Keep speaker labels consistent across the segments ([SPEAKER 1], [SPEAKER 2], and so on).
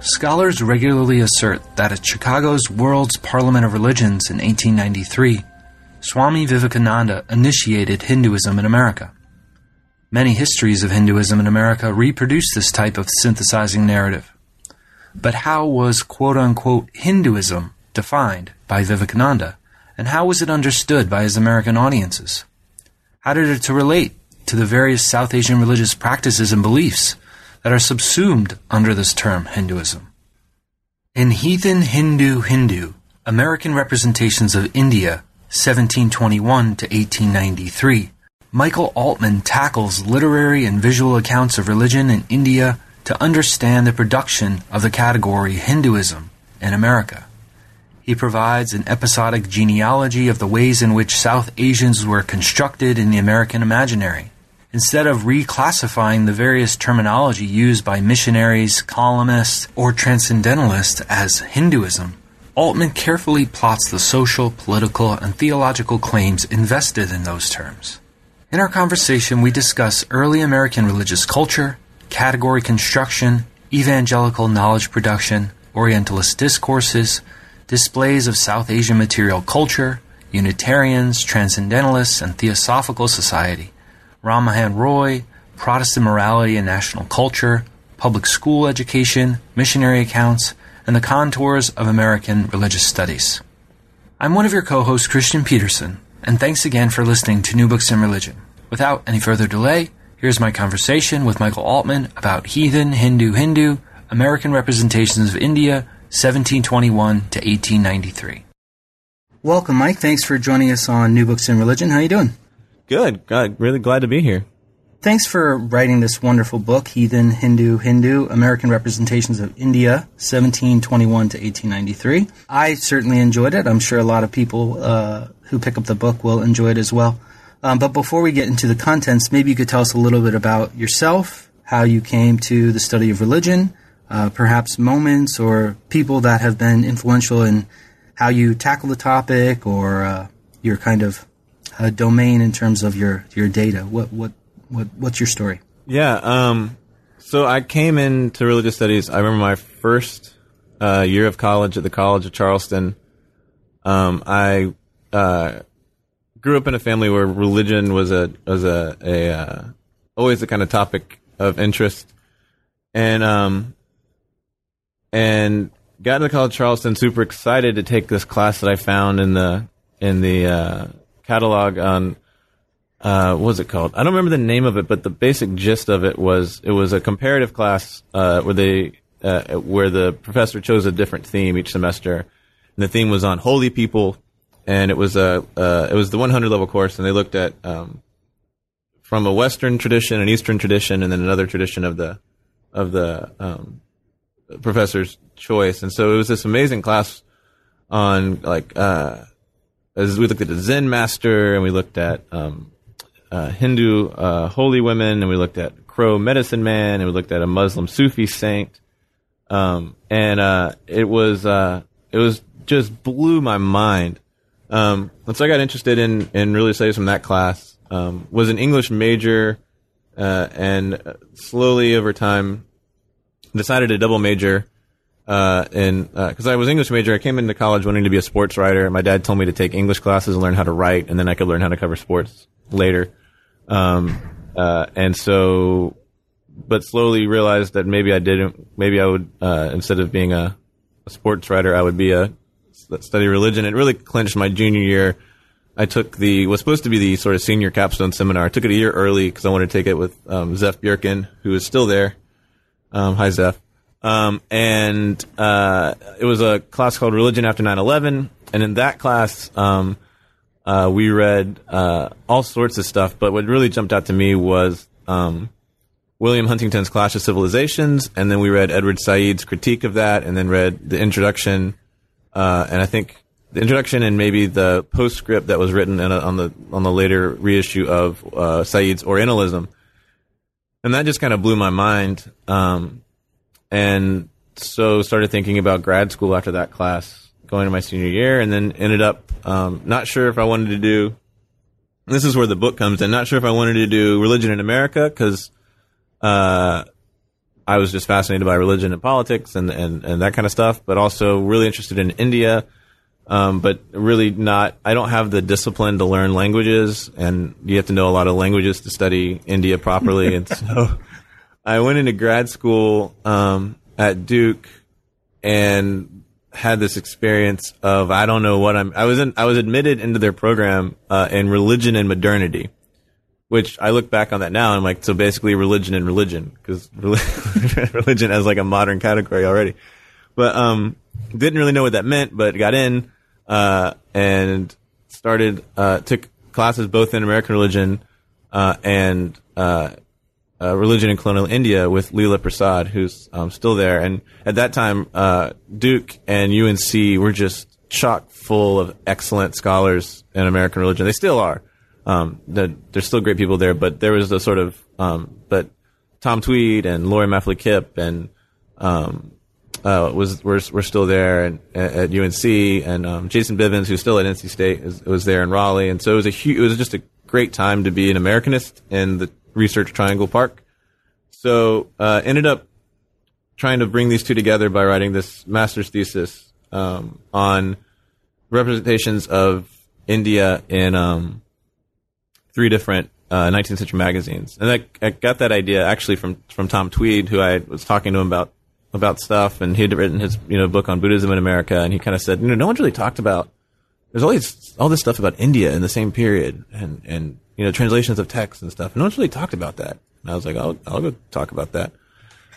[SPEAKER 1] Scholars regularly assert that at Chicago's World's Parliament of Religions in 1893, Swami Vivekananda initiated Hinduism in America. Many histories of Hinduism in America reproduce this type of synthesizing narrative. But how was quote unquote Hinduism defined by Vivekananda, and how was it understood by his American audiences? How did it relate to the various South Asian religious practices and beliefs that are subsumed under this term Hinduism. In Heathen Hindoo Hindu, American Representations of India, 1721 to 1893, Michael Altman tackles literary and visual accounts of religion in India to understand the production of the category Hinduism in America. He provides an episodic genealogy of the ways in which South Asians were constructed in the American imaginary instead of reclassifying the various terminology used by missionaries, columnists, or transcendentalists as Hinduism, Altman carefully plots the social, political, and theological claims invested in those terms. In our conversation, we discuss early American religious culture, category construction, evangelical knowledge production, Orientalist discourses, displays of South Asian material culture, Unitarians, Transcendentalists, and Theosophical Society, Ram Mohan Roy, Protestant Morality and National Culture, Public School Education, Missionary Accounts, and the Contours of American Religious Studies. I'm one of your co hosts, Christian Peterson, and thanks again for listening to New Books in Religion. Without any further delay, here's my conversation with Michael Altman about Heathen Hindoo Hindu, American Representations of India, 1721 to 1893. Welcome, Mike. Thanks for joining us on New Books in Religion. How are you doing?
[SPEAKER 2] Good. God, really glad to be here.
[SPEAKER 1] Thanks for writing this wonderful book, Heathen Hindoo Hindu American Representations of India, 1721 to 1893. I certainly enjoyed it. I'm sure a lot of people uh, who pick up the book will enjoy it as well. Um, but before we get into the contents, maybe you could tell us a little bit about yourself, how you came to the study of religion, uh, perhaps moments or people that have been influential in how you tackle the topic or uh, your kind of uh, domain in terms of your your data? What what what what's your story?
[SPEAKER 2] Yeah. Um, so I came into religious studies. I remember my first uh, year of college at the College of Charleston. Um, I uh, grew up in a family where religion was a was a, a uh, always a kind of topic of interest, and um, and got into College of Charleston super excited to take this class that I found in the in the uh, catalog on uh, what was it called? I don't remember the name of it, but the basic gist of it was it was a comparative class uh, where they uh, where the professor chose a different theme each semester, and the theme was on holy people, and it was a uh, it was the 100 level course, and they looked at um, from a Western tradition, an Eastern tradition, and then another tradition of the of the um, professor's choice, and so it was this amazing class on like uh, as we looked at the Zen master and we looked at um, uh, Hindu uh, holy women and we looked at Crow medicine man and we looked at a Muslim Sufi saint. Um, and uh, it was uh, it was just blew my mind. Um, and so I got interested in in religious studies from that class. Um, was an English major, uh, and slowly over time decided to double major uh, and because uh, I was English major, I came into college wanting to be a sports writer. My dad told me to take English classes and learn how to write, and then I could learn how to cover sports later. Um, uh, and so, but slowly realized that maybe I didn't. Maybe I would uh, instead of being a, a, sports writer, I would be a study religion. It really clinched my junior year. I took the was supposed to be the sort of senior capstone seminar. I took it a year early because I wanted to take it with um, Zeff Bjerken, who is still there. Um, hi, Zeff. Um, and uh, it was a class called Religion After 9/11, and in that class, um, uh, we read uh, all sorts of stuff. But what really jumped out to me was um, William Huntington's Clash of Civilizations, and then we read Edward Said's critique of that, and then read the introduction, uh, and I think the introduction and maybe the postscript that was written a, on the on the later reissue of uh, Said's Orientalism, and that just kind of blew my mind. Um, and so started thinking about grad school after that class, going to my senior year, and then ended up um, not sure if I wanted to do. This is where the book comes in. Not sure if I wanted to do religion in America because uh, I was just fascinated by religion and politics and, and, and that kind of stuff, but also really interested in India. Um, but really not, I don't have the discipline to learn languages and you have to know a lot of languages to study India properly. and so I went into grad school, um, at Duke and had this experience of, I don't know what I'm, I was in, I was admitted into their program, uh, in religion and modernity which I look back on that now and I'm like, so basically religion and religion, because religion has like a modern category already. But um, didn't really know what that meant, but got in uh, and started uh, took classes both in American religion uh, and uh, religion in colonial India with Leela Prasad, who's um, still there. And at that time, uh, Duke and UNC were just chock full of excellent scholars in American religion. They still are. Um, the, there's still great people there, but there was the sort of, um, but Tom Tweed and Laurie Maffly-Kipp and, um, uh, was, were, were still there and, at UNC and, um, Jason Bivens, who's still at NC State, is, was there in Raleigh. And so it was a huge, it was just a great time to be an Americanist in the Research Triangle Park. So, uh, ended up trying to bring these two together by writing this master's thesis, um, on representations of India in, um, three different uh, 19th century magazines, and I, I, got that idea actually from from Tom Tweed, who I was talking to him about about stuff, and he had written his you know book on Buddhism in America, and he kind of said, you know, no one's really talked about. There's always all this stuff about India in the same period, and and you know translations of texts and stuff. And no one's really talked about that. And I was like, I'll I'll go talk about that.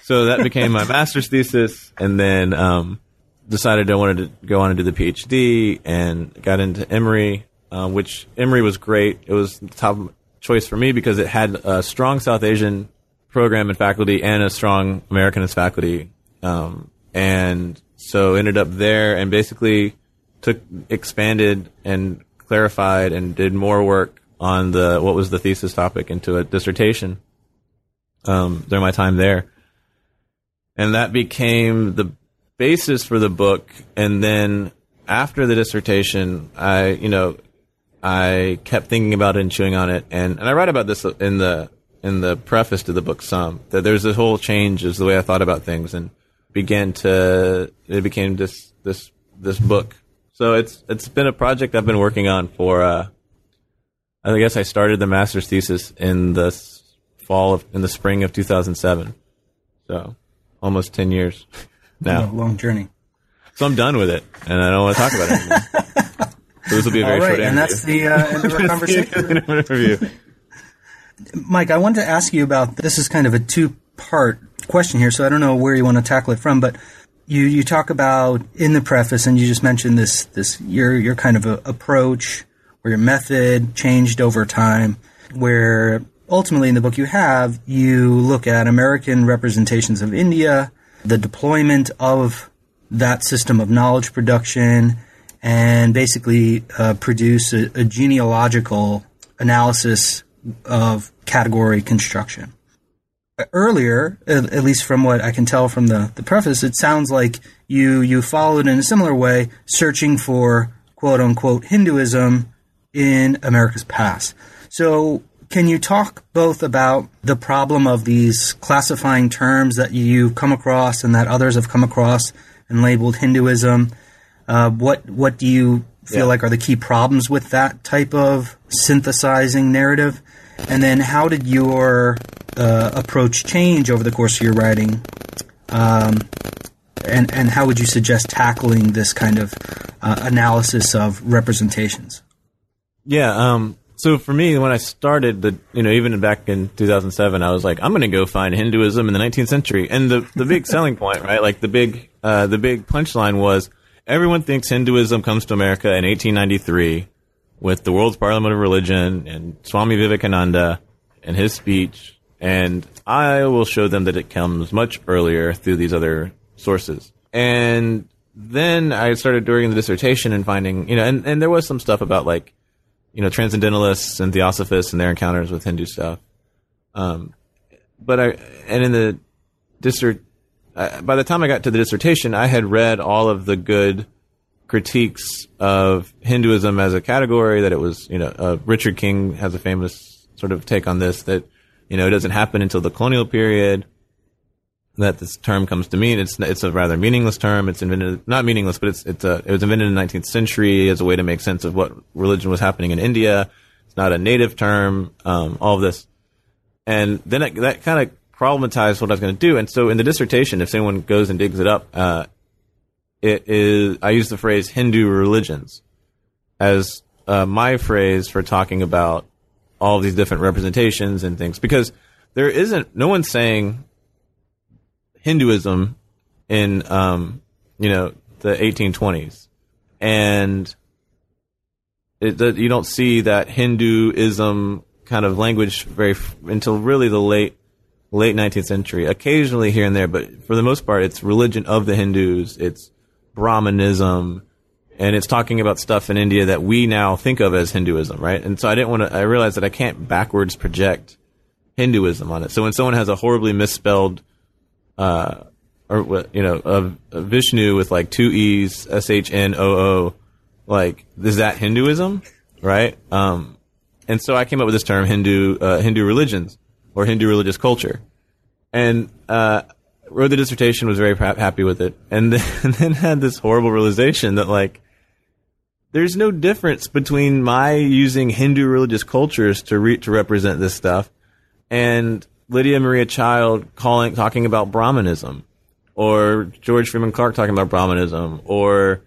[SPEAKER 2] So that became my master's thesis, and then um, decided I wanted to go on and do the PhD, and got into Emory uh, which Emory was great. It was the top choice for me because it had a strong South Asian program and faculty and a strong Americanist faculty. Um, and so ended up there and basically took, expanded and clarified and did more work on the, what was the thesis topic into a dissertation, um, during my time there. And that became the basis for the book. And then after the dissertation, I, you know, I kept thinking about it and chewing on it, and, and I write about this in the in the preface to the book some that there's this whole change is the way I thought about things and began to it became this this this book. So it's it's been a project I've been working on for uh, I guess I started the master's thesis in the fall of in the spring of 2007. So almost 10 years now.
[SPEAKER 3] long journey.
[SPEAKER 2] So I'm done with it and I don't want to talk about it anymore. So this will be a very
[SPEAKER 3] All right,
[SPEAKER 2] short
[SPEAKER 3] and that's the uh, end of our conversation.
[SPEAKER 2] interview.
[SPEAKER 3] Mike, I wanted to ask you about this. Is kind of a two-part question here, so I don't know where you want to tackle it from, but you you talk about in the preface, and you just mentioned this this your your kind of approach or your method changed over time, where ultimately in the book you have you look at American representations of India, the deployment of that system of knowledge production and basically uh, produce a, a, genealogical analysis of category construction. Earlier, at, at, least from what I can tell from the, the preface, it sounds like you you followed in a similar way, searching for quote unquote Hinduism in America's past. So, can you talk both about the problem of these classifying terms that you've come across and that others have come across and labeled Hinduism? Uh, what what do you feel yeah. like are the key problems with that type of synthesizing narrative? And then how did your uh, approach change over the course of your writing? Um, and and how would you suggest tackling this kind of uh, analysis of representations?
[SPEAKER 2] Yeah. Um, so for me, when I started the, you know, even back in 2007, I was like, I'm going to go find Hinduism in the 19th century. And the the big selling point, right? Like the big uh, the big punchline was everyone thinks Hinduism comes to America in 1893 with the World's Parliament of Religion and Swami Vivekananda and his speech And I will show them that it comes much earlier through these other sources. And then I started doing the dissertation and finding, you know, and, and there was some stuff about like, you know, transcendentalists and theosophists and their encounters with Hindu stuff. Um, but I, and in the dissert, uh, by the time I got to the dissertation, I had read all of the good critiques of Hinduism as a category. That it was, you know, uh, Richard King has a famous sort of take on this that, you know, it doesn't happen until the colonial period. That this term comes to mean it's it's a rather meaningless term. It's invented not meaningless, but it's it's a, it was invented in the 19th century as a way to make sense of what religion was happening in India. It's not a native term. Um, all of this, and then it, that kind of problematized what I was going to do. And so in the dissertation, if anyone goes and digs it up, uh, it is I use the phrase Hindu religions as uh, my phrase for talking about all these different representations and things because there isn't no one's saying Hinduism in um, you know the 1820s and it, you don't see that Hinduism kind of language very until really the late late 19th century occasionally here and there but for the most part it's religion of the Hindus it's Brahmanism, and it's talking about stuff in India that we now think of as Hinduism, right? And so I didn't want to. I realized that I can't backwards project Hinduism on it. So when someone has a horribly misspelled, uh, or you know, a Vishnu with like two e's, s h n o o, like is that Hinduism, right? Um, and so I came up with this term Hindu uh, Hindu religions or Hindu religious culture, and uh, wrote the dissertation, was very happy with it, and then, and then had this horrible realization that like there's no difference between my using Hindu religious cultures to re- to represent this stuff and Lydia Maria Child calling talking about Brahmanism or George Freeman Clarke talking about Brahmanism or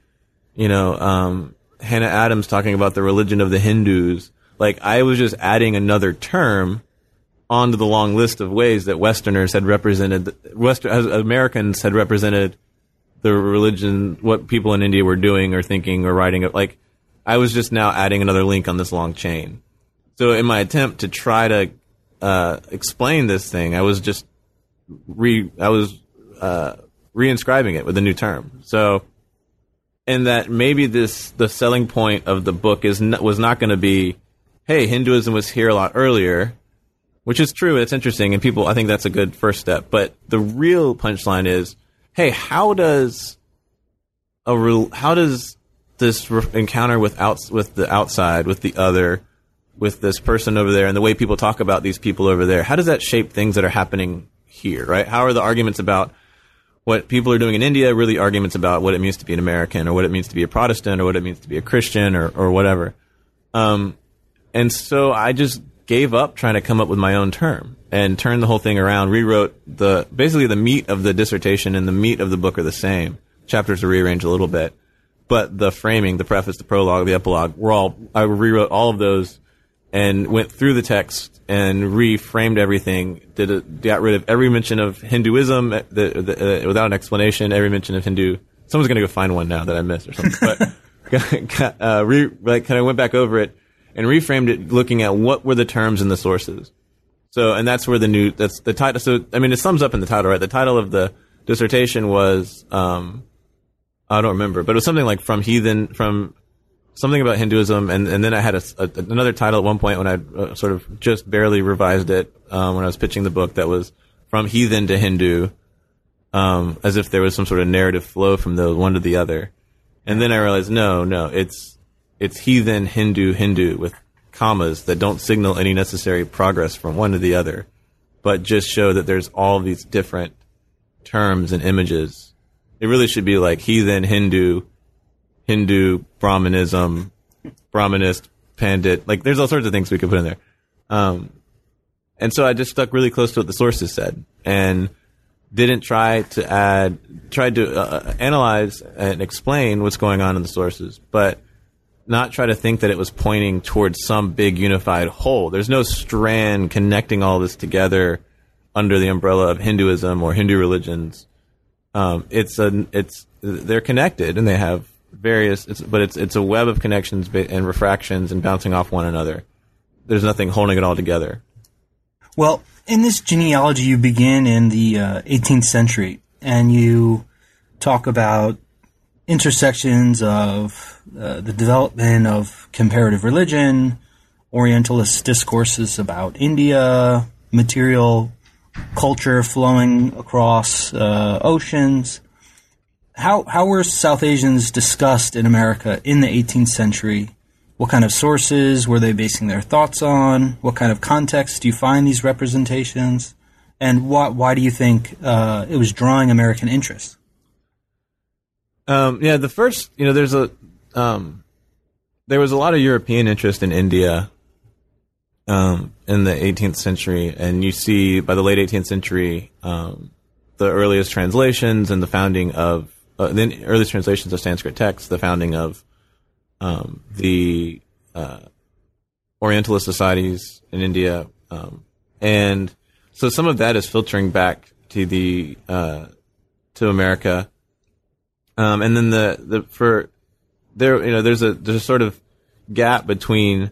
[SPEAKER 2] you know um, Hannah Adams talking about the religion of the Hindus. Like I was just adding another term onto the long list of ways that Westerners had represented, Western Americans had represented the religion, what people in India were doing or thinking or writing. Like, I was just now adding another link on this long chain. So, in my attempt to try to uh, explain this thing, I was just re, I was uh, reinscribing it with a new term. So, and that maybe this the selling point of the book is was not going to be, hey, Hinduism was here a lot earlier which is true. It's interesting, and people. I think that's a good first step. But the real punchline is, hey, how does a real, how does this re- encounter with outs with the outside, with the other, with this person over there, and the way people talk about these people over there, how does that shape things that are happening here? Right? How are the arguments about what people are doing in India really arguments about what it means to be an American, or what it means to be a Protestant, or what it means to be a Christian, or or whatever. Um, and so I just gave up trying to come up with my own term and turned the whole thing around, rewrote the basically the meat of the dissertation and the meat of the book are the same. Chapters are rearranged a little bit, but the framing, the preface, the prologue, the epilogue, were all I rewrote all of those and went through the text and reframed everything. Did it, got rid of every mention of Hinduism the, the, uh, without an explanation. Every mention of Hindu. Someone's gonna go find one now that I missed or something. but got, uh, re, like kind of went back over it and reframed it looking at what were the terms in the sources. So, and that's where the new, that's the title. So, I mean, it sums up in the title, right? The title of the dissertation was, um, I don't remember, but it was something like from heathen, from something about Hinduism. And, and then I had a, a, another title at one point when I uh, sort of just barely revised it, um, when I was pitching the book that was from heathen to Hindu, um, as if there was some sort of narrative flow from the one to the other. And then I realized, no, no, it's, it's heathen, Hindoo, Hindu with commas that don't signal any necessary progress from one to the other, but just show that there's all these different terms and images. It really should be like heathen, Hindu, Hindu, Brahmanism, Brahmanist, Pandit. Like there's all sorts of things we could put in there. Um, and so I just stuck really close to what the sources said and didn't try to add, tried to uh, analyze and explain what's going on in the sources, but not try to think that it was pointing towards some big unified whole. There's no strand connecting all this together under the umbrella of Hinduism or Hindu religions. Um, it's a it's they're connected and they have various, it's, but it's it's a web of connections and refractions and bouncing off one another. There's nothing holding it all together.
[SPEAKER 3] Well, in this genealogy, you begin in the uh, 18th century, and you talk about intersections of uh, the development of comparative religion, Orientalist discourses about India, material culture flowing across uh, oceans. How how were South Asians discussed in America in the 18th century? What kind of sources were they basing their thoughts on? What kind of context do you find these representations? And why why do you think uh, it was drawing American interest?
[SPEAKER 2] Um, yeah, the first, you know, there's a, um, there was a lot of European interest in India, um, in the 18th century, and you see by the late 18th century, um, the earliest translations and the founding of, uh, the earliest translations of Sanskrit texts, the founding of, um, the, uh, Orientalist societies in India, um, and so some of that is filtering back to the, uh, to America. Um, and then the, the, for there, you know, there's a, there's a sort of gap between,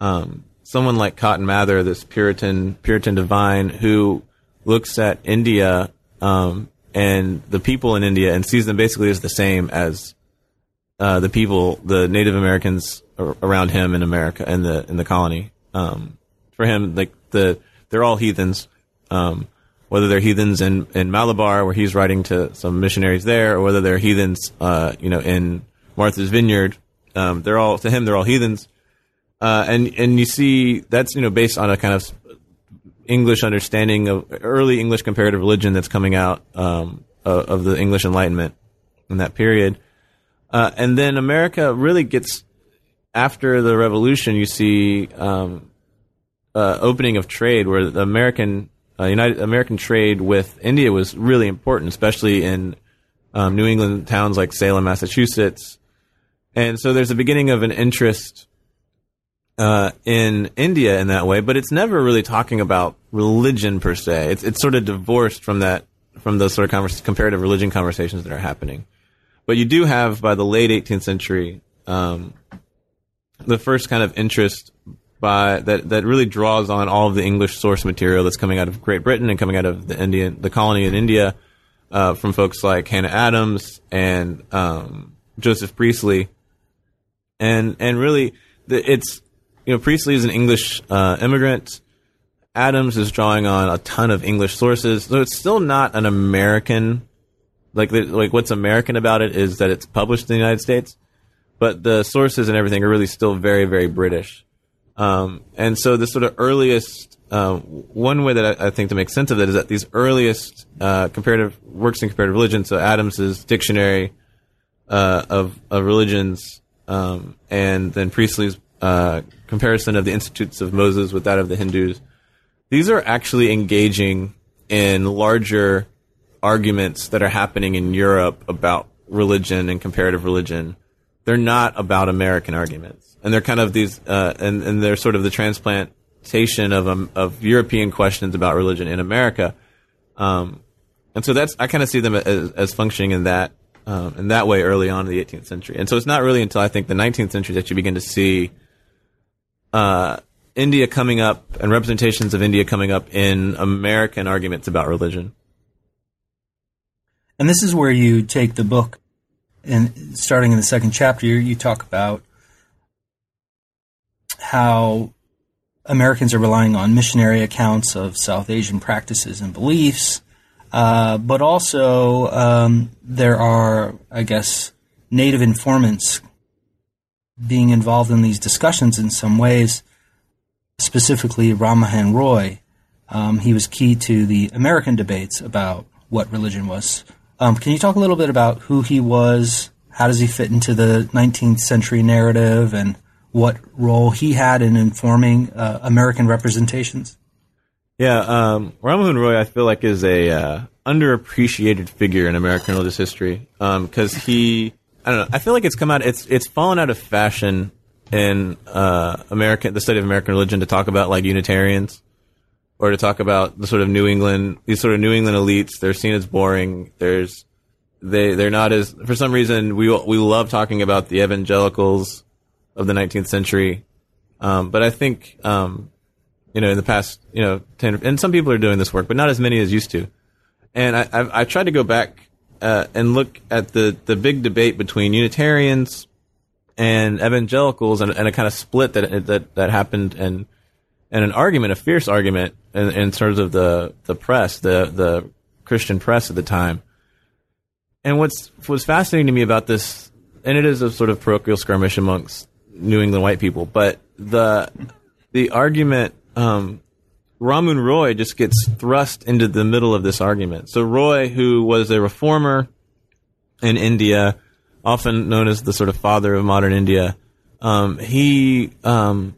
[SPEAKER 2] um, someone like Cotton Mather, this Puritan, Puritan divine who looks at India, um, and the people in India and sees them basically as the same as, uh, the people, the Native Americans around him in America, in the, in the colony. Um, for him, like the, they're all heathens. Um, whether they're heathens in, in Malabar, where he's writing to some missionaries there, or whether they're heathens, uh, you know, in Martha's Vineyard. Um, they're all to him, they're all heathens, uh, and and you see that's you know based on a kind of English understanding of early English comparative religion that's coming out um, of, of, the English Enlightenment in that period, uh, and then America really gets after the Revolution. You see um, uh, opening of trade where the American uh, United American trade with India was really important, especially in um, New England towns like Salem, Massachusetts. And so there's a beginning of an interest uh, in India in that way, but it's never really talking about religion per se. It's it's sort of divorced from that from those sort of comparative religion conversations that are happening. But you do have by the late 18th century um, the first kind of interest by that that really draws on all of the English source material that's coming out of Great Britain and coming out of the Indian the colony in India uh, from folks like Hannah Adams and um, Joseph Priestley, and and really the, it's you know Priestley is an English uh, immigrant. Adams is drawing on a ton of English sources, so it's still not an American. Like like what's American about it is that it's published in the United States, but the sources and everything are really still very very British. Um, and so the sort of earliest, uh, one way that I, I, think to make sense of that is that these earliest uh, comparative works in comparative religion, so Adams's dictionary uh, of, of religions, um, and then Priestley's uh, comparison of the institutes of Moses with that of the Hindus, these are actually engaging in larger arguments that are happening in Europe about religion and comparative religion. They're not about American arguments and they're kind of these, uh, and and they're sort of the transplantation of um, of European questions about religion in America, um, and so that's I kind of see them as, as functioning in that um, in that way early on in the 18th century, and so it's not really until I think the 19th century that you begin to see. Uh, India coming up and representations of India coming up in American arguments about religion.
[SPEAKER 3] And this is where you take the book, and starting in the second chapter, you talk about how Americans are relying on missionary accounts of South Asian practices and beliefs, uh, but also um, there are, I guess, native informants being involved in these discussions in some ways. Specifically, Ram Mohan Roy, um, he was key to the American debates about what religion was. Um, can you talk a little bit about who he was? How does he fit into the 19th century narrative, and what role he had in informing uh, American representations?
[SPEAKER 2] Yeah, um, Ram Roy, I feel like is a uh, underappreciated figure in American religious history because um, he, I don't know, I feel like it's come out, it's it's fallen out of fashion in uh, American, the study of American religion to talk about like Unitarians or to talk about the sort of New England, these sort of New England elites. They're seen as boring. There's they they're not as for some reason we we love talking about the evangelicals of the 19th century. Um, but I think um, you know, in the past, you know, 10, and some people are doing this work, but not as many as used to. And I, I've, I tried to go back uh, and look at the, the big debate between Unitarians and evangelicals and, and a kind of split that, that, that happened and, and an argument, a fierce argument in, in terms of the, the press, the, the Christian press at the time. And what's, what's fascinating to me about this, and it is a sort of parochial skirmish amongst New England white people, but the, the argument, um, Ram Mohan Roy just gets thrust into the middle of this argument. So Roy, who was a reformer in India, often known as the sort of father of modern India, um, he um,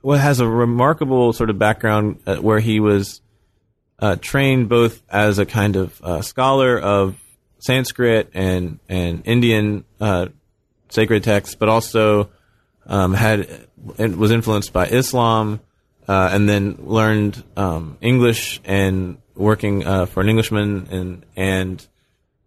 [SPEAKER 2] well, has a remarkable sort of background uh, where he was uh, trained both as a kind of uh, scholar of Sanskrit and and Indian uh, sacred texts, but also um, had was influenced by Islam uh, and then learned um, English and working uh, for an Englishman and and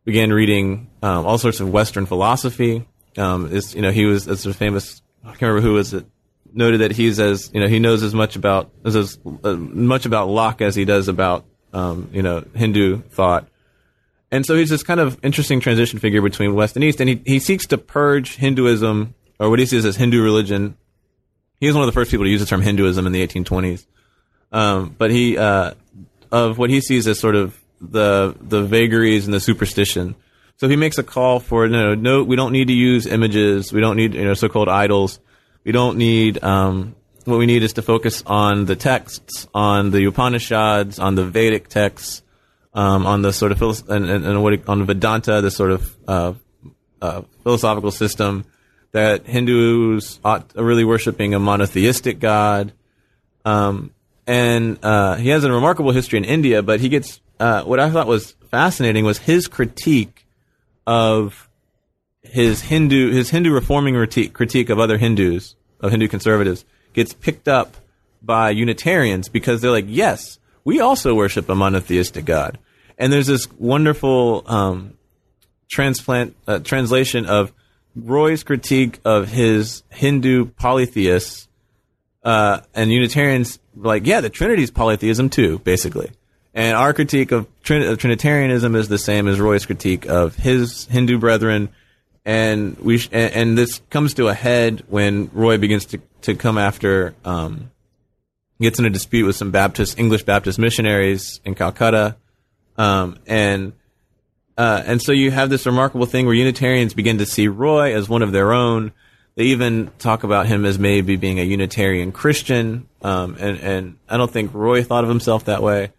[SPEAKER 2] began reading um, all sorts of Western philosophy. Um, is you know he was as a famous I can't remember who was it noted that he's as you know he knows as much about as, as uh, much about Locke as he does about um, you know Hindu thought. And so he's this kind of interesting transition figure between West and East, and he, he seeks to purge Hinduism, or what he sees as Hindu religion, he was one of the first people to use the term Hinduism in the 1820s. Um, but he, uh, of what he sees as sort of the the vagaries and the superstition. So he makes a call for no, no, we don't need to use images. We don't need you know so-called idols. We don't need. Um, what we need is to focus on the texts, on the Upanishads, on the Vedic texts, um, on the sort of and, and, and what on Vedanta, the sort of uh, uh, philosophical system that Hindus ought really worshiping a monotheistic God. Um, and uh, he has a remarkable history in India, but he gets uh, what I thought was fascinating was his critique of his Hindu his Hindu reforming critique, critique of other Hindus of Hindu conservatives gets picked up by Unitarians because they're like, yes, we also worship a monotheistic God, and there's this wonderful um, transplant uh, translation of Roy's critique of his Hindu polytheists uh, and Unitarians, like, yeah, the Trinity is polytheism too, basically. And our critique of, Trin- of, Trinitarianism is the same as Roy's critique of his Hindu brethren. And we sh- and, and, this comes to a head when Roy begins to, to come after, um, gets in a dispute with some Baptist English Baptist missionaries in Calcutta, um, and uh, and so you have this remarkable thing where Unitarians begin to see Roy as one of their own. They even talk about him as maybe being a Unitarian Christian, um, and and I don't think Roy thought of himself that way.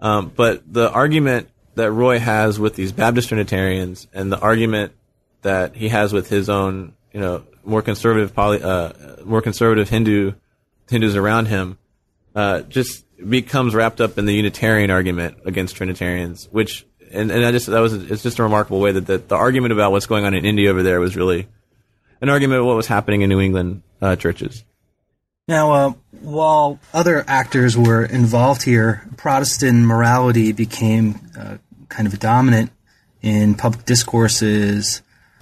[SPEAKER 2] Um, but the argument that Roy has with these Baptist Trinitarians, and the argument that he has with his own, you know, more conservative poly, uh, more conservative Hindu Hindus around him, uh, just becomes wrapped up in the Unitarian argument against Trinitarians, which and, and I just that was it's just a remarkable way that the, the argument about what's going on in India over there was really an argument of what was happening in New England uh, churches.
[SPEAKER 3] Now, uh, while other actors were involved here, Protestant morality became uh, kind of dominant in public discourses,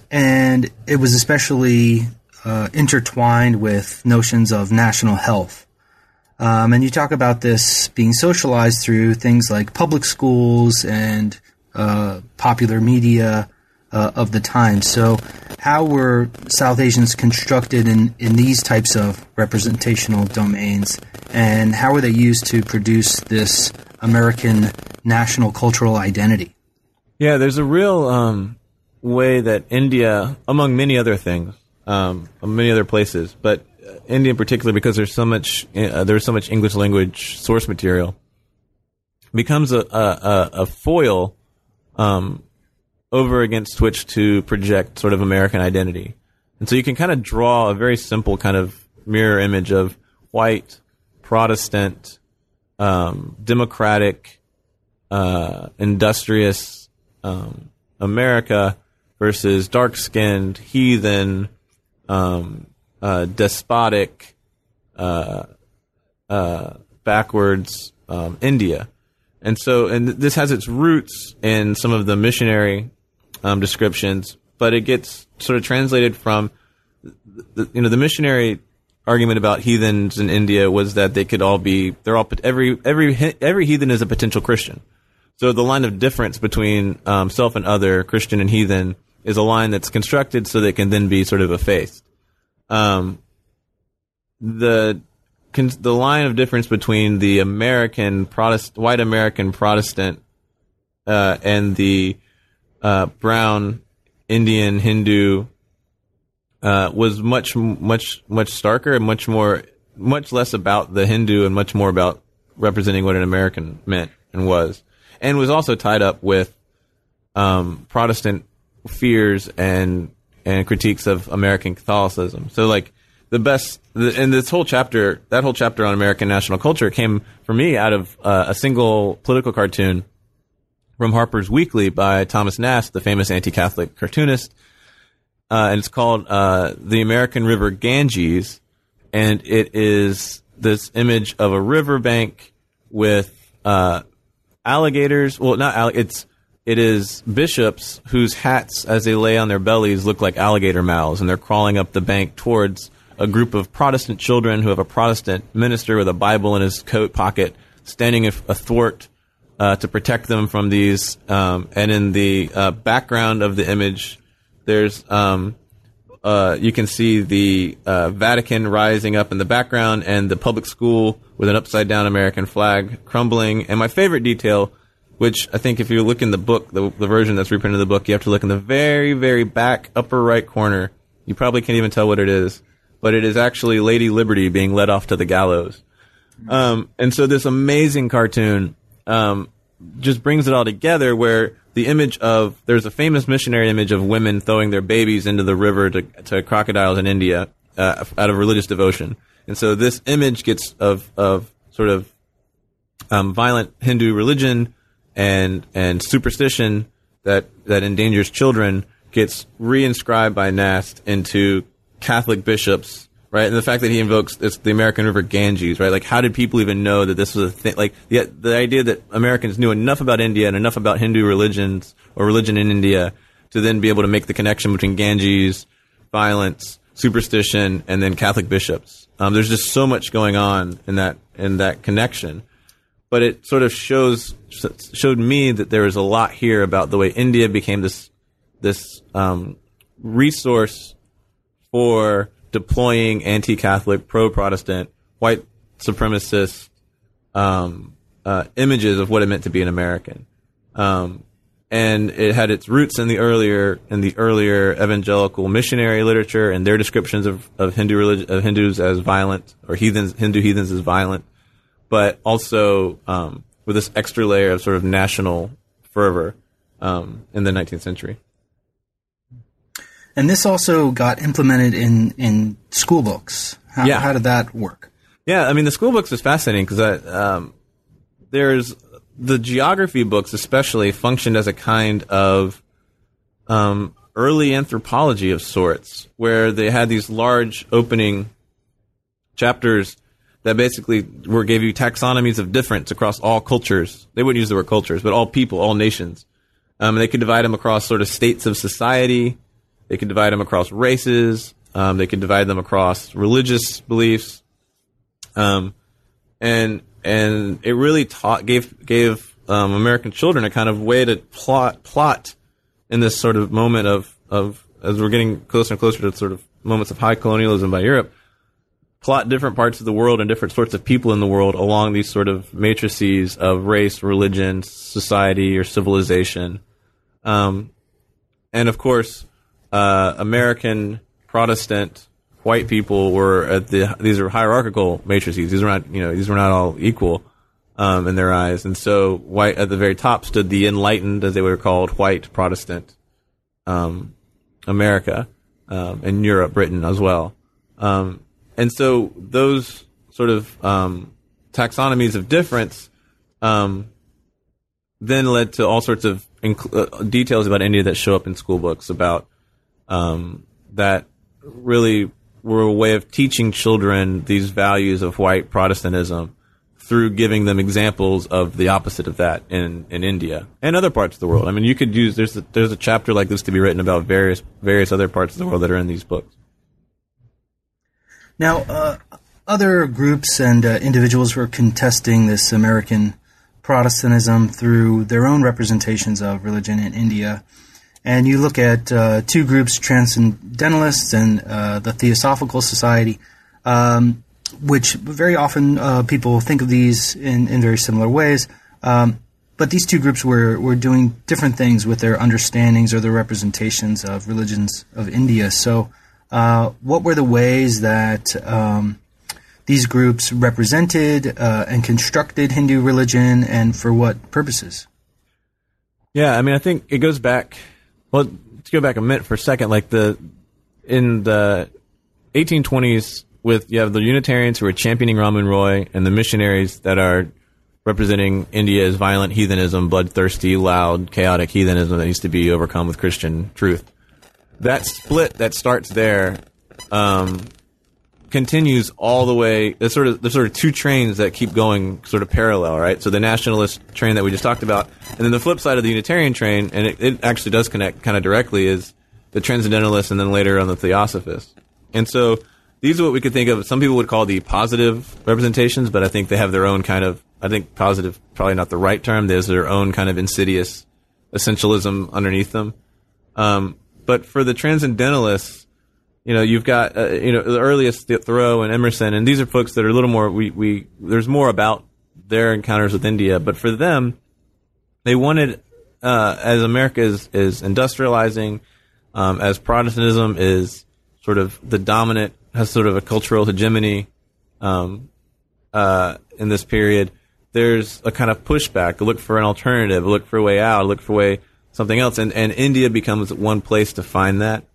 [SPEAKER 3] and it was especially uh, intertwined with notions of national health. Um, and you talk about this being socialized through things like public schools and uh, popular media uh, of the time. So, how were South Asians constructed in, in these types of representational domains, and how were they used to produce this American national cultural identity?
[SPEAKER 2] Yeah, there's a real um, way that India, among many other things, um, many other places, but India in particular, because there's so much uh, there's so much English language source material, becomes a, a, a foil um, over against which to project sort of American identity. And so you can kind of draw a very simple kind of mirror image of white, Protestant, um, democratic, uh, industrious um, America versus dark skinned, heathen, um, uh, despotic, uh, uh backwards um, India. And so, and this has its roots in some of the missionary um, descriptions, but it gets sort of translated from, the, you know, the missionary argument about heathens in India was that they could all be they're all every every every heathen is a potential Christian. So the line of difference between um, self and other, Christian and heathen, is a line that's constructed so that it can then be sort of effaced. Um, the the line of difference between the American Protestant, white American Protestant, uh, and the uh, brown Indian Hindu uh, was much much much starker and much more much less about the Hindu and much more about representing what an American meant and was, and was also tied up with um, Protestant fears and and critiques of American Catholicism. So like the best and this whole chapter that whole chapter on American national culture came for me out of uh, a single political cartoon from Harper's Weekly by Thomas Nast, the famous anti-Catholic cartoonist uh, and it's called uh, the American River Ganges, and it is this image of a riverbank with uh, alligators. Well, not allig- it's it is bishops whose hats, as they lay on their bellies, look like alligator mouths, and they're crawling up the bank towards a group of Protestant children who have a Protestant minister with a Bible in his coat pocket, standing athwart uh, to protect them from these. Um, and in the uh, background of the image there's um, uh, you can see the uh, Vatican rising up in the background and the public school with an upside down American flag crumbling. And my favorite detail, which I think if you look in the book, the, the version that's reprinted in the book, you have to look in the very, very back upper right corner. You probably can't even tell what it is, but it is actually Lady Liberty being led off to the gallows. Um, and so this amazing cartoon um, just brings it all together where the image of there's a famous missionary image of women throwing their babies into the river to, to crocodiles in India uh, out of religious devotion, and so this image gets of of sort of um, violent Hindu religion and and superstition that that endangers children gets reinscribed by Nast into Catholic bishops right? And the fact that he invokes this, the American River Ganges, right? Like, how did people even know that this was a thing? Like, the, the idea that Americans knew enough about India and enough about Hindu religions or religion in India to then be able to make the connection between Ganges, violence, superstition, and then Catholic bishops. Um, there's just so much going on in that in that connection, but it sort of shows showed me that there is a lot here about the way India became this this um, resource for deploying anti-Catholic, pro-Protestant, white supremacist um, uh, images of what it meant to be an American. Um, and it had its roots in the earlier in the earlier evangelical missionary literature and their descriptions of, of Hindu religion of Hindus as violent or heathens Hindu heathens as violent, but also um, with this extra layer of sort of national fervor um, in the 19th century.
[SPEAKER 3] And this also got implemented in, in school books. How, yeah. how did that work?
[SPEAKER 2] Yeah, I mean, the school books is fascinating because um, there's the geography books, especially, functioned as a kind of um, early anthropology of sorts, where they had these large opening chapters that basically were gave you taxonomies of difference across all cultures. They wouldn't use the word cultures, but all people, all nations. Um, and they could divide them across sort of states of society, they could divide them across races. Um, they could divide them across religious beliefs. Um, and and it really taught gave gave um, American children a kind of way to plot plot in this sort of moment of of as we're getting closer and closer to sort of moments of high colonialism by Europe, plot different parts of the world and different sorts of people in the world along these sort of matrices of race, religion, society, or civilization. Um, and of course, uh, American Protestant white people were at the these are hierarchical matrices. These are not you know these were not all equal um, in their eyes, and so white at the very top stood the enlightened, as they were called, white Protestant um, America um, and Europe, Britain as well, um, and so those sort of um, taxonomies of difference um, then led to all sorts of inc- uh, details about India that show up in school books about um, that really were a way of teaching children these values of white Protestantism through giving them examples of the opposite of that in, in India and other parts of the world. I mean, you could use there's a, there's a chapter like this to be written about various various other parts of the world that are in these books.
[SPEAKER 3] Now, uh, other groups and uh, individuals were contesting this American Protestantism through their own representations of religion in India. And you look at uh, two groups, Transcendentalists and uh, the Theosophical Society, um, which very often uh, people think of these in, in very similar ways. Um, but these two groups were, were doing different things with their understandings or their representations of religions of India. So, uh, what were the ways that um, these groups represented uh, and constructed Hindu religion, and for what purposes?
[SPEAKER 2] Yeah, I mean, I think it goes back. Well, let's go back a minute for a second. Like the in the 1820s, with you have the Unitarians who are championing Ram Mohan Roy, and the missionaries that are representing India as violent heathenism, bloodthirsty, loud, chaotic heathenism that needs to be overcome with Christian truth. That split that starts there um, continues all the way. There's sort of there's sort of two trains that keep going sort of parallel, right? So the nationalist train that we just talked about, and then the flip side of the Unitarian train, and it, it actually does connect kind of directly, is the Transcendentalists, and then later on the Theosophists. And so these are what we could think of. Some people would call the positive representations, but I think they have their own kind of. I think positive probably not the right term. There's their own kind of insidious essentialism underneath them. Um, but for the transcendentalists, you know, you've got uh, you know the earliest Thoreau and Emerson, and these are folks that are a little more. We we there's more about their encounters with India, but for them, they wanted uh, as America is is industrializing, um, as Protestantism is sort of the dominant has sort of a cultural hegemony um, uh, in this period. There's a kind of pushback, look for an alternative, look for a way out, look for a way something else, and and India becomes one place to find that.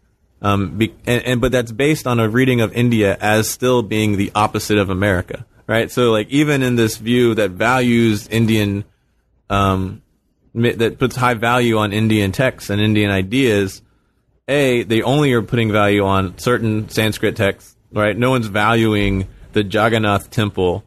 [SPEAKER 2] Um, be, and, and but that's based on a reading of India as still being the opposite of America, right? So like even in this view that values Indian, um, that puts high value on Indian texts and Indian ideas, a they only are putting value on certain Sanskrit texts, right? No one's valuing the Jagannath temple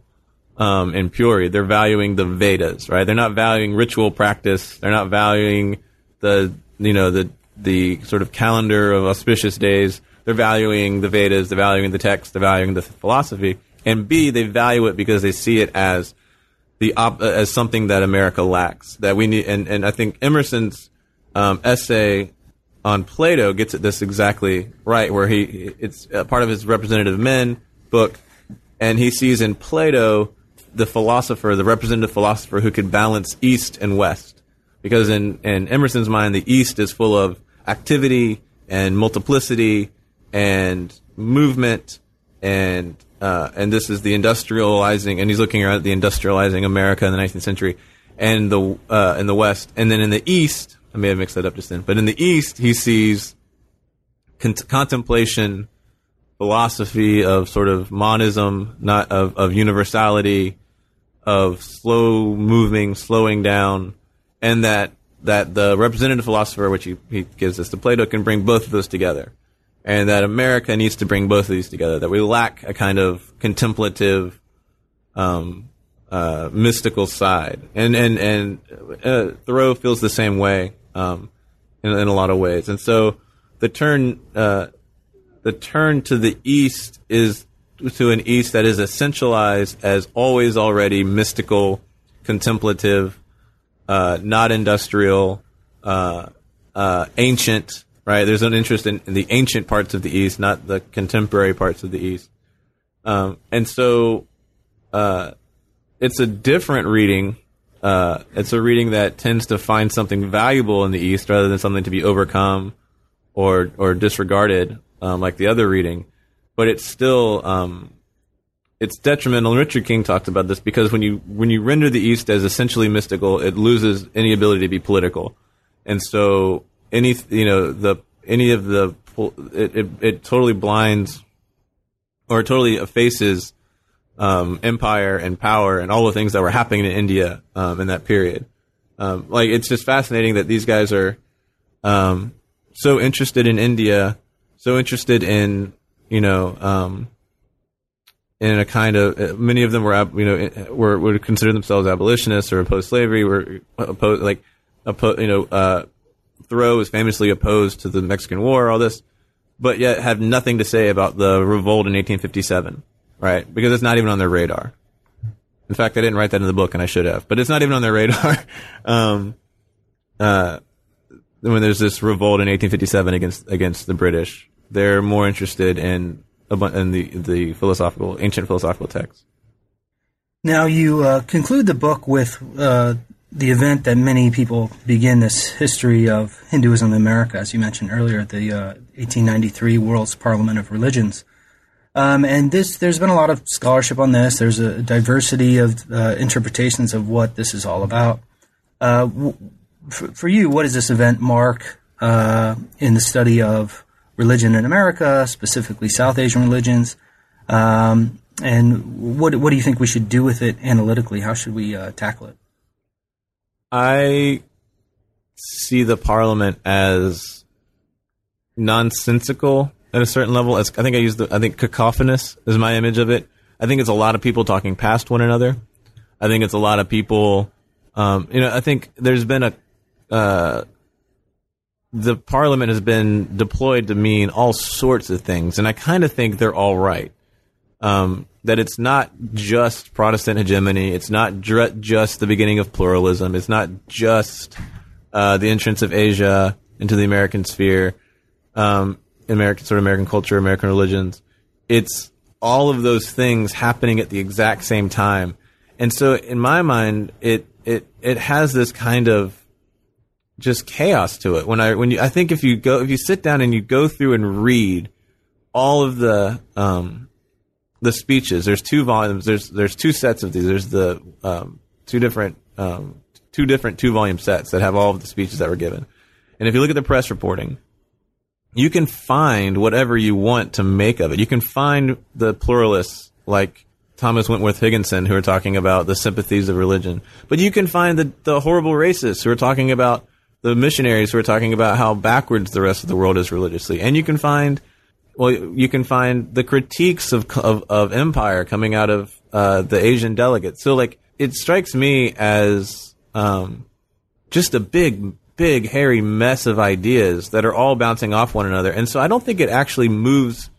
[SPEAKER 2] um, in Puri. They're valuing the Vedas, right? They're not valuing ritual practice. They're not valuing the you know the the sort of calendar of auspicious days. They're valuing the Vedas, they're valuing the text, they're valuing the philosophy, and B, they value it because they see it as the op- uh, as something that America lacks. That we need, and, and I think Emerson's um, essay on Plato gets at this exactly right, where he it's part of his Representative Men book, and he sees in Plato the philosopher, the representative philosopher who could balance East and West, because in in Emerson's mind, the East is full of activity and multiplicity and movement and uh, and this is the industrializing and he's looking at the industrializing America in the 19th century and the uh, in the West. And then in the East I may have mixed that up just then but in the East he sees con- contemplation philosophy of sort of monism not of, of universality of slow moving slowing down and that that the representative philosopher, which he, he gives us to Plato, can bring both of those together. And that America needs to bring both of these together. That we lack a kind of contemplative, um, uh, mystical side. And, and, and, uh, Thoreau feels the same way, um, in, in a lot of ways. And so the turn, uh, the turn to the east is to an east that is essentialized as always already mystical, contemplative, uh, not industrial, uh, uh, ancient. Right? There's an interest in, in, the ancient parts of the East, not the contemporary parts of the East. Um, and so, uh, it's a different reading. Uh, it's a reading that tends to find something valuable in the East rather than something to be overcome or or disregarded, um, like the other reading. But it's still um, it's detrimental. Richard King talked about this because when you when you render the East as essentially mystical, it loses any ability to be political, and so any you know the any of the it it, it totally blinds or totally effaces um, empire and power and all the things that were happening in India um, in that period. Um, like it's just fascinating that these guys are um, so interested in India, so interested in you know um, in a kind of uh, many of them were you know were would consider themselves abolitionists or opposed slavery were opposed like opposed you know uh, Thoreau was famously opposed to the Mexican War all this but yet have nothing to say about the revolt in 1857, right? Because it's not even on their radar. In fact, I didn't write that in the book, and I should have. But it's not even on their radar. um, uh, when there's this revolt in 1857 against against the British, they're more interested in in the the philosophical ancient philosophical texts.
[SPEAKER 3] Now you uh, conclude the book with uh, the event that many people begin this history of Hinduism in America, as you mentioned earlier, the uh, 1893 World's Parliament of Religions. Um, and this, there's been a lot of scholarship on this. There's a diversity of uh, interpretations of what this is all about. Uh, w- for, for, you, what does this event mark uh, in the study of religion in America, specifically South Asian religions? Um, and what, what do you think we should do with it analytically? How should we uh, tackle it?
[SPEAKER 2] I see the parliament as nonsensical at a certain level. As I think I use the I think cacophonous is my image of it. I think it's a lot of people talking past one another. I think it's a lot of people. Um, you know, I think there's been a uh, the parliament has been deployed to mean all sorts of things, and I kind of think they're all right. Um, that it's not just Protestant hegemony. It's not dr- just the beginning of pluralism. It's not just uh, the entrance of Asia into the American sphere, um, American sort of American culture, American religions. It's all of those things happening at the exact same time, and so in my mind, it it it has this kind of just chaos to it. When I when you I think if you go if you sit down and you go through and read all of the um, the speeches. There's two volumes. There's there's two sets of these. There's the um, two different um, two different two volume sets that have all of the speeches that were given. And if you look at the press reporting, you can find whatever you want to make of it. You can find the pluralists like Thomas Wentworth Higginson who are talking about the sympathies of religion, but you can find the the horrible racists who are talking about the missionaries who are talking about how backwards the rest of the world is religiously, and you can find well, you can find the critiques of of, of empire coming out of uh, the Asian delegates. So, like, it strikes me as um, just a big, big, hairy mess of ideas that are all bouncing off one another. And so, I don't think it actually moves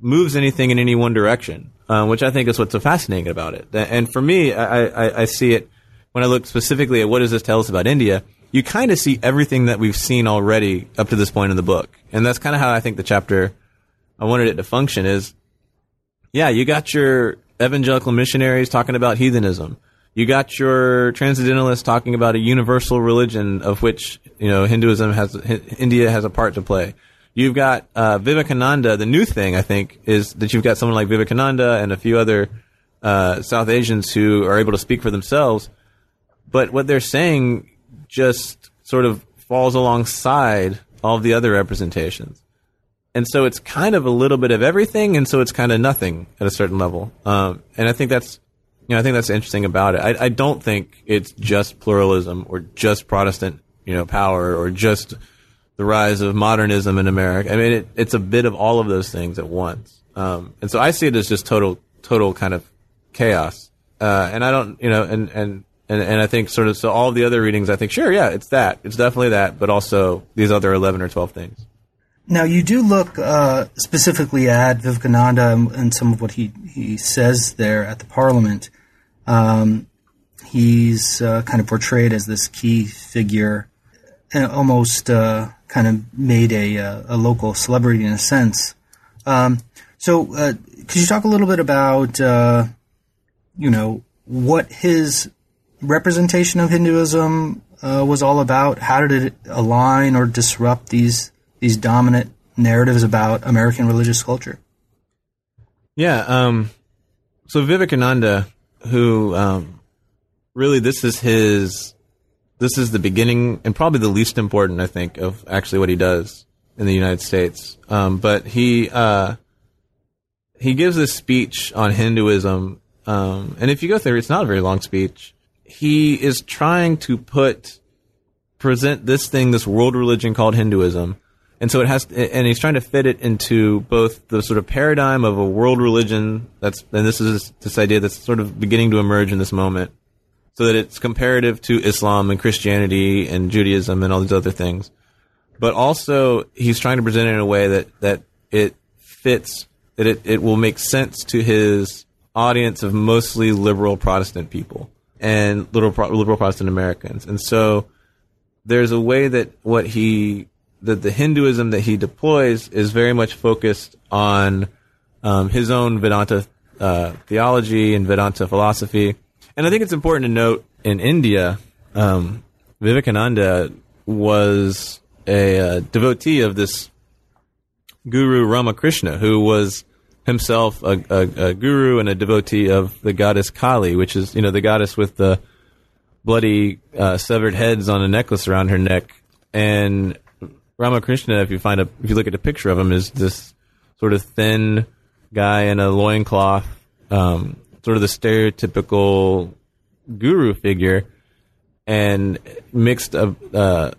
[SPEAKER 2] moves anything in any one direction, uh, which I think is what's so fascinating about it. And for me, I, I, I see it when I look specifically at what does this tell us about India you kind of see everything that we've seen already up to this point in the book. And that's kind of how I think the chapter I wanted it to function is, yeah, you got your evangelical missionaries talking about heathenism. You got your transcendentalists talking about a universal religion of which you know Hinduism has India has a part to play. You've got uh, Vivekananda. The new thing I think is that you've got someone like Vivekananda and a few other uh, South Asians who are able to speak for themselves. But what they're saying just sort of falls alongside all the other representations and so it's kind of a little bit of everything, and so it's kind of nothing at a certain level. Um, and I think that's, you know, I think that's interesting about it. I, I, don't think it's just pluralism or just Protestant, you know, power or just the rise of modernism in America. I mean, it, it's a bit of all of those things at once. Um, and so I see it as just total, total kind of chaos. Uh, and I don't, you know, and, and, and, and I think sort of, so all the other readings, I think, sure, yeah, it's that. It's definitely that, but also these other 11 or 12 things.
[SPEAKER 3] Now, you do look uh, specifically at Vivekananda and some of what he, he says there at the Parliament. Um, he's uh, kind of portrayed as this key figure, and almost uh, kind of made a, uh, a local celebrity in a sense. Um, so, uh, could you talk a little bit about, uh, you know, what his representation of Hinduism was all about? How did it align or disrupt these these dominant narratives about American religious culture.
[SPEAKER 2] Yeah. Um, so Vivekananda, who um, really this is his, this is the beginning and probably the least important, I think, of actually what he does in the United States. Um, but he uh, he gives this speech on Hinduism, um, and if you go through, it's not a very long speech. He is trying to put present this thing, this world religion called Hinduism, and so it has, and he's trying to fit it into both the sort of paradigm of a world religion that's, and this is this idea that's sort of beginning to emerge in this moment, so that it's comparative to Islam and Christianity and Judaism and all these other things, but also he's trying to present it in a way that that it fits that it, it will make sense to his audience of mostly liberal Protestant people and liberal liberal Protestant Americans. And so there's a way that what he that the Hinduism that he deploys is very much focused on um, his own Vedanta uh, theology and Vedanta philosophy. And I think it's important to note in India, um, Vivekananda was a uh, devotee of this guru Ramakrishna, who was himself a, a, a, guru and a devotee of the goddess Kali, which is you know the goddess with the bloody uh, severed heads on a necklace around her neck. And Ramakrishna, if you find a if you look at a picture of him, is this sort of thin guy in a loincloth, um, sort of the stereotypical guru figure, and mixed uh, uh,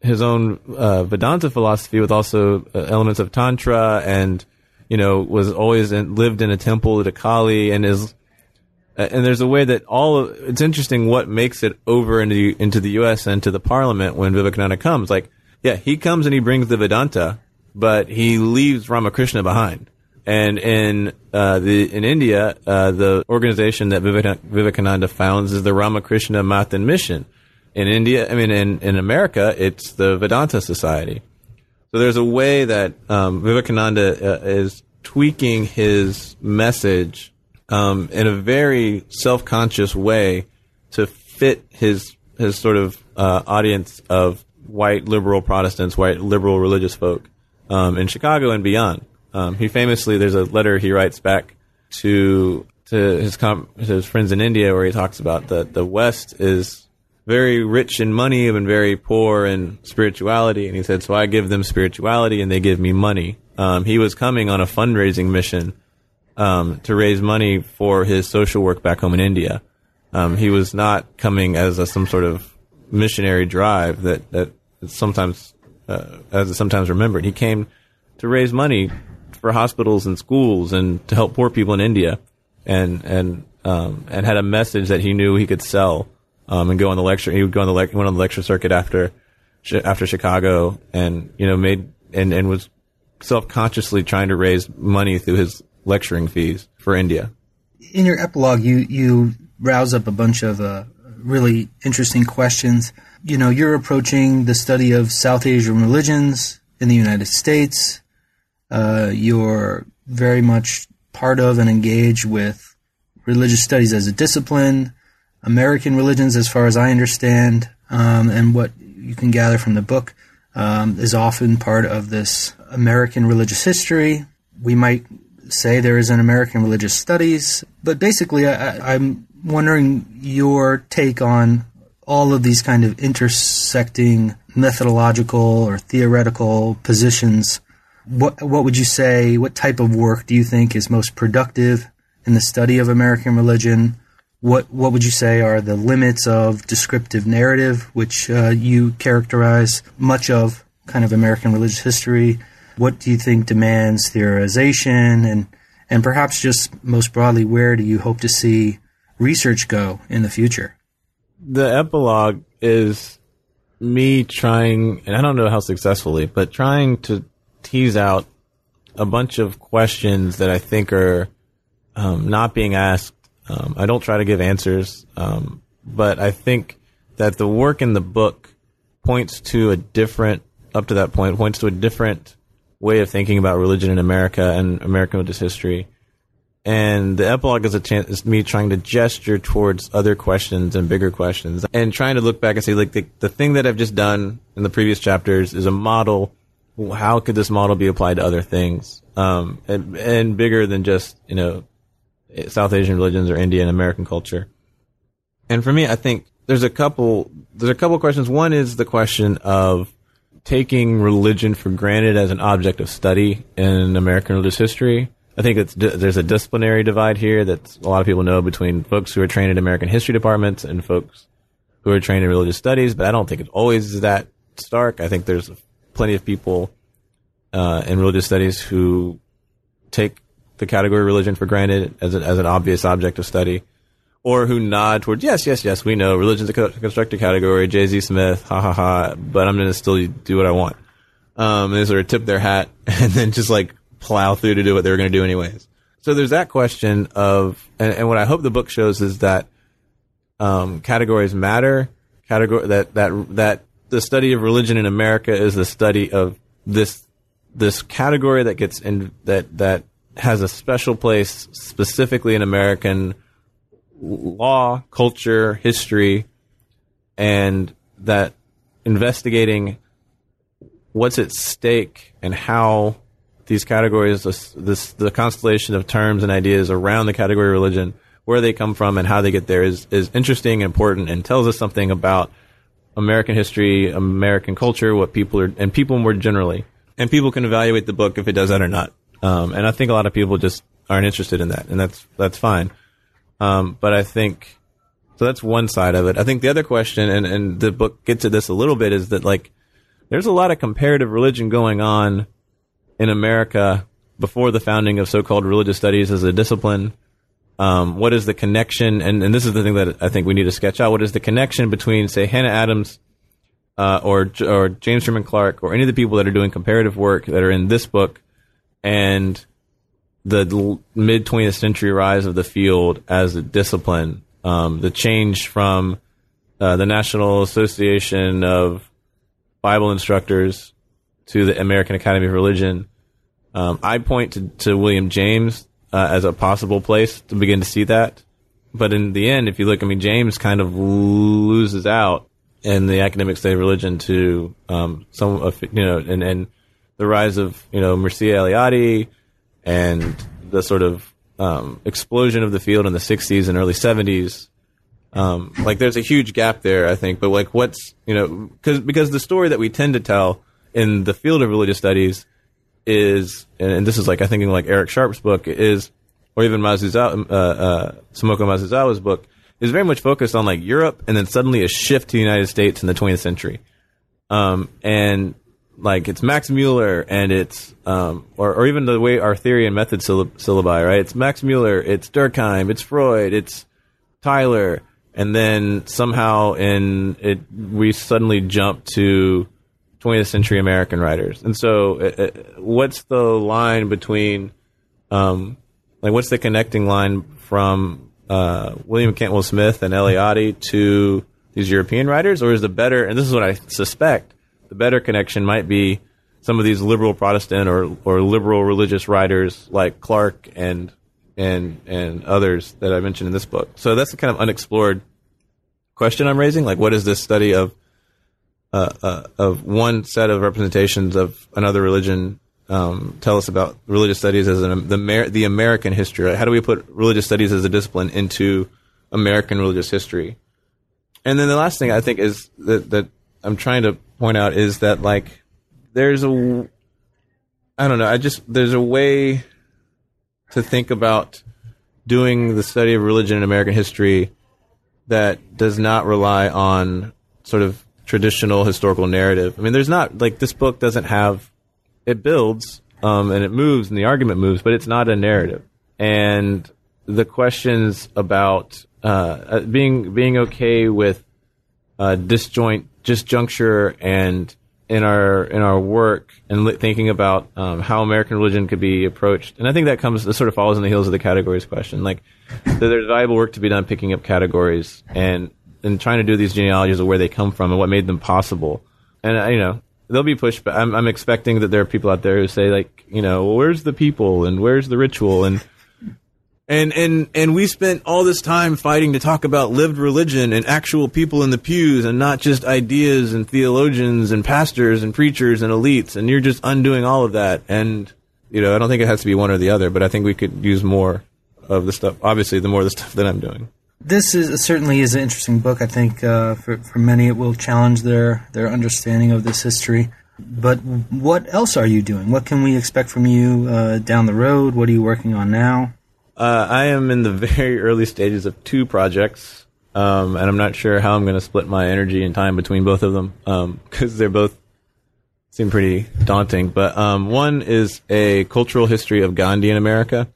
[SPEAKER 2] his own uh, Vedanta philosophy with also uh, elements of Tantra and you know, was always in, lived in a temple to Kali and is, and there's a way that all of, it's interesting what makes it over into the, into the U.S. and to the parliament when Vivekananda comes. Like, yeah, he comes and he brings the Vedanta, but he leaves Ramakrishna behind. And in uh, the in India, uh, the organization that Vivekananda founds is the Ramakrishna Math and Mission. In India, I mean, in in America, it's the Vedanta Society. So there's a way that um, Vivekananda uh, is tweaking his message um, in a very self-conscious way to fit his his sort of uh, audience of white liberal Protestants, white liberal religious folk um, in Chicago and beyond. Um, he famously, there's a letter he writes back to to his com- his friends in India where he talks about that the West is very rich in money and very poor in spirituality. And he said, so I give them spirituality and they give me money. Um, he was coming on a fundraising mission um, to raise money for his social work back home in India. Um, he was not coming as a, some sort of missionary drive that that sometimes, uh, as sometimes remembered. He came to raise money for hospitals and schools and to help poor people in India, and and um, and had a message that he knew he could sell um, and go on the lecture. He would go on the le- went on the lecture circuit after after Chicago, and you know made and and was self consciously trying to raise money through his lecturing fees for India.
[SPEAKER 3] In your epilogue, you you rouse up a bunch of uh, really interesting questions. You know, you're approaching the study of South Asian religions in the United States. Uh, you're very much part of and engaged with religious studies as a discipline. American religions, as far as I understand, um, and what you can gather from the book, um, is often part of this American religious history. We might say there is an American religious studies, but basically, I, I'm wondering your take on all of these kind of intersecting methodological or theoretical positions. What what would you say? What type of work do you think is most productive in the study of American religion? What what would you say are the limits of descriptive narrative, which uh, you characterize much of kind of American religious history? What do you think demands theorization, and and perhaps just most broadly, where do you hope to see research go in the future?
[SPEAKER 2] The epilogue is me trying, and I don't know how successfully, but trying to tease out a bunch of questions that I think are um, not being asked um, I don't try to give answers, um, but I think that the work in the book points to a different, up to that point, points to a different way of thinking about religion in America and American religious history. And the epilogue is a chance, is me trying to gesture towards other questions and bigger questions and trying to look back and say, like, the, the thing that I've just done in the previous chapters is a model. How could this model be applied to other things? Um, and, and bigger than just, you know, South Asian religions or Indian American culture. And for me, I think there's a couple there's a couple questions. One is the question of taking religion for granted as an object of study in American religious history. I think it's, there's a disciplinary divide here that a lot of people know between folks who are trained in American history departments and folks who are trained in religious studies. But I don't think it always that stark. I think there's plenty of people uh, in religious studies who take the category religion for granted as, a, as an obvious object of study, or who nod towards, yes, yes, yes, we know religion's a constructed category, Jay Z Smith, ha ha ha, but I'm going to still do what I want. um, they sort of tip their hat and then just like plow through to do what they were going to do anyways. So there's that question of, and, and what I hope the book shows is that um, categories matter. Category that that that the study of religion in America is the study of this this category that gets in that that has a special place specifically in American law, culture, history, and that investigating what's at stake and how these categories, this, this, the constellation of terms and ideas around the category of religion, where they come from and how they get there is, is interesting and important and tells us something about American history, American culture, what people are, and people more generally. And people can evaluate the book if it does that or not. Um, and I think a lot of people just aren't interested in that, and that's that's fine. Um, but I think so. That's one side of it. I think the other question, and and the book gets at this a little bit, is that like there's a lot of comparative religion going on in America before the founding of so-called religious studies as a discipline. Um, what is the connection? And, and this is the thing that I think we need to sketch out. What is the connection between, say, Hannah Adams uh, or or James Freeman Clarke or any of the people that are doing comparative work that are in this book and the mid 20th century rise of the field as a discipline, um, the change from uh, the National Association of Bible Instructors to the American Academy of Religion. Um, I point to, to William James uh, as a possible place to begin to see that. But in the end, if you look, I mean, James kind of loses out in the academic study of religion to um, some, of, you know, and, and the rise of you know Mircea Eliade and the sort of um, explosion of the field in the 60s and early 70s. Um, like there's a huge gap there, I think. But like, what's you know, because because the story that we tend to tell in the field of religious studies is, and, and this is like I think in like Eric Sharpe's book is, or even Masuzawa, uh, uh, Tomoko Masuzawa's book is very much focused on like Europe and then suddenly a shift to the United States in the 20th century. Um, and like it's Max Mueller and it's um, or or even the way our theory and method syllabi, right? It's Max Mueller, it's Durkheim, it's Freud, it's Tylor, and then somehow in it we suddenly jump to 20th century American writers. And so, uh, uh, what's the line between, um, like, what's the connecting line from uh, William Cantwell Smith and Eliade to these European writers, or is the better? And this is what I suspect the better connection might be some of these liberal Protestant or or liberal religious writers like Clarke and and and others that I mentioned in this book. So that's the kind of unexplored question I'm raising. Like, what is this study of uh, uh, of one set of representations of another religion um, tell us about religious studies as an, the the American history? How do we put religious studies as a discipline into American religious history? And then the last thing I think is that that I'm trying to point out is that like there's a I don't know, I just there's a way to think about doing the study of religion in American history that does not rely on sort of traditional historical narrative. I mean, there's not like this book doesn't have it builds um, and it moves and the argument moves, but it's not a narrative. And the questions about uh, uh being being okay with uh, disjoint disjuncture and in our in our work and li- thinking about um, how American religion could be approached, and I think that comes that sort of follows in the heels of the categories question. Like, there's valuable work to be done picking up categories and and trying to do these genealogies of where they come from and what made them possible. And uh, you know, they'll be pushed. But I'm, I'm expecting that there are people out there who say like, you know, well, where's the people and where's the ritual and and and and we spent all this time fighting to talk about lived religion and actual people in the pews and not just ideas and theologians and pastors and preachers and elites. And you're just undoing all of that. And you know I don't think it has to be one or the other but I think we could use more of the stuff obviously the more the stuff that I'm doing.
[SPEAKER 3] This is certainly is an interesting book. I think uh, for for many it will challenge their their understanding of this history. But what else are you doing? What can we expect from you uh, down the road? What are you working on now
[SPEAKER 2] uh, I am in the very early stages of two projects, um, and I'm not sure how I'm going to split my energy and time between both of them because um, they're both seem pretty daunting. But um, one is a cultural history of Gandhi in America.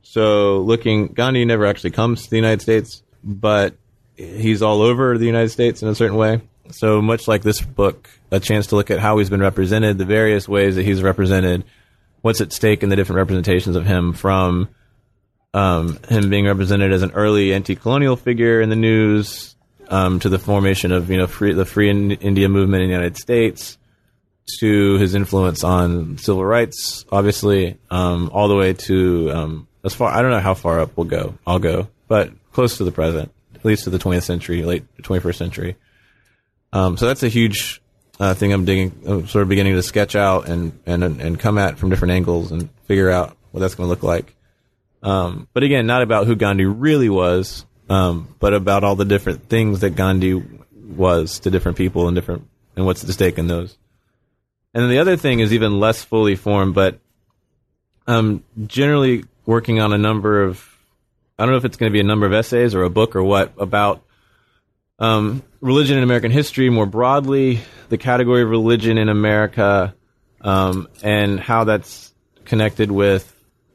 [SPEAKER 2] So, looking, Gandhi never actually comes to the United States, but he's all over the United States in a certain way. so much like this book, a chance to look at how he's been represented, the various ways that he's represented, what's at stake in the different representations of him from um, him being represented as an early anti-colonial figure in the news um, to the formation of you know free, the free in India movement in the United States to his influence on civil rights, obviously, um, all the way to um, as far I don't know how far up we'll go. I'll go, but close to the present, at least to the 20th century, late 21st century. Um, so that's a huge uh, thing I'm digging, I'm sort of beginning to sketch out and and and come at from different angles and figure out what that's going to look like. Um, but again, not about who Gandhi really was, um, but about all the different things that Gandhi was to different people and different and what's at stake in those. And then the other thing is even less fully formed, but I'm generally working on a number of I don't know if it's going to be a number of essays or a book or what about um, religion in American history more broadly, the category of religion in America, um, and how that's connected with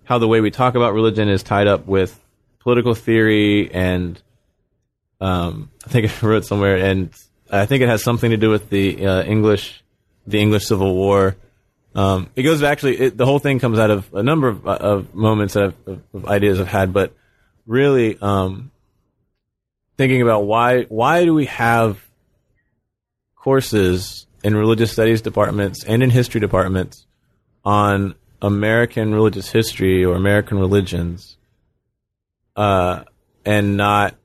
[SPEAKER 2] how the way we talk about religion is tied up with political theory and um, I think I wrote somewhere, and I think it has something to do with the uh, English, the English Civil War. Um, it goes actually, it, the whole thing comes out of a number of, of moments that I've, of, of ideas I've had, but really um, thinking about why why do we have courses in religious studies departments and in history departments on American religious history or American religions, uh, and not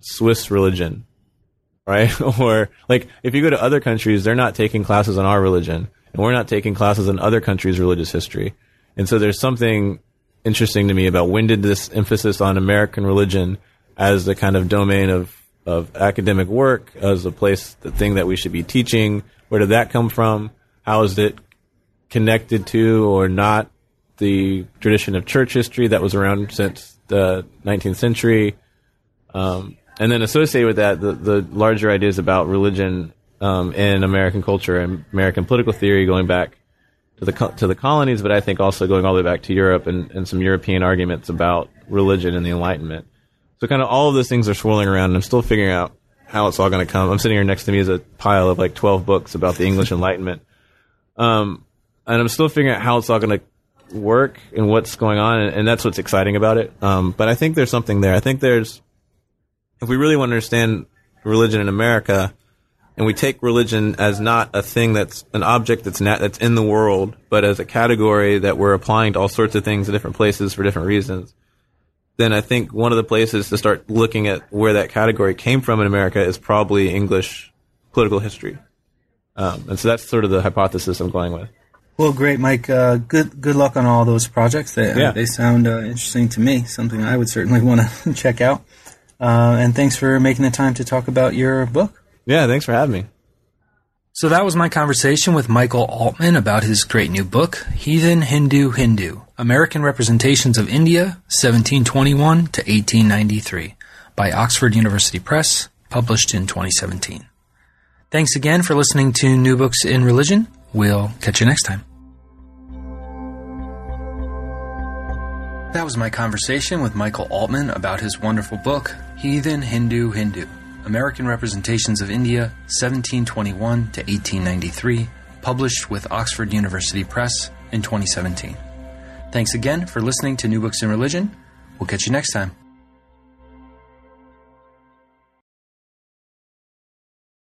[SPEAKER 2] Swiss religion, right? or like if you go to other countries, they're not taking classes on our religion, and we're not taking classes on other countries' religious history. And so there's something interesting to me about when did this emphasis on American religion as the kind of domain of of academic work as a place, the thing that we should be teaching. Where did that come from? How is it connected to or not the tradition of church history that was around since the 19th century. Um, and then associated with that, the, the larger ideas about religion um, in American culture and American political theory going back to the to the colonies, but I think also going all the way back to Europe and, and some European arguments about religion and the Enlightenment. So kind of all of those things are swirling around, and I'm still figuring out how it's all going to come. I'm sitting here next to me is a pile of like 12 books about the English Enlightenment. Um, and I'm still figuring out how it's all going to work and what's going on, and, and that's what's exciting about it. Um, but I think there's something there. I think there's, if we really want to understand religion in America, and we take religion as not a thing that's an object that's that's in the world, but as a category that we're applying to all sorts of things in different places for different reasons, then I think one of the places to start looking at where that category came from in America is probably English political history. Um, and so that's sort of the hypothesis I'm going with.
[SPEAKER 3] Well, great, Mike. Uh, good good luck on all those projects. They,
[SPEAKER 2] Yeah.
[SPEAKER 3] they sound uh, interesting to me. Something I would certainly want to check out. Uh, and thanks for making the time to talk about your book.
[SPEAKER 2] Yeah, thanks for having me.
[SPEAKER 1] So that was my conversation with Michael Altman about his great new book, Heathen Hindoo Hindu American Representations of India, 1721 to 1893, by Oxford University Press, published in 2017. Thanks again for listening to New Books in Religion. We'll catch you next time. That was my conversation with Michael Altman about his wonderful book, Heathen Hindoo Hindu American Representations of India, 1721 to 1893, published with Oxford University Press in 2017. Thanks again for listening to New Books in Religion. We'll catch you next time.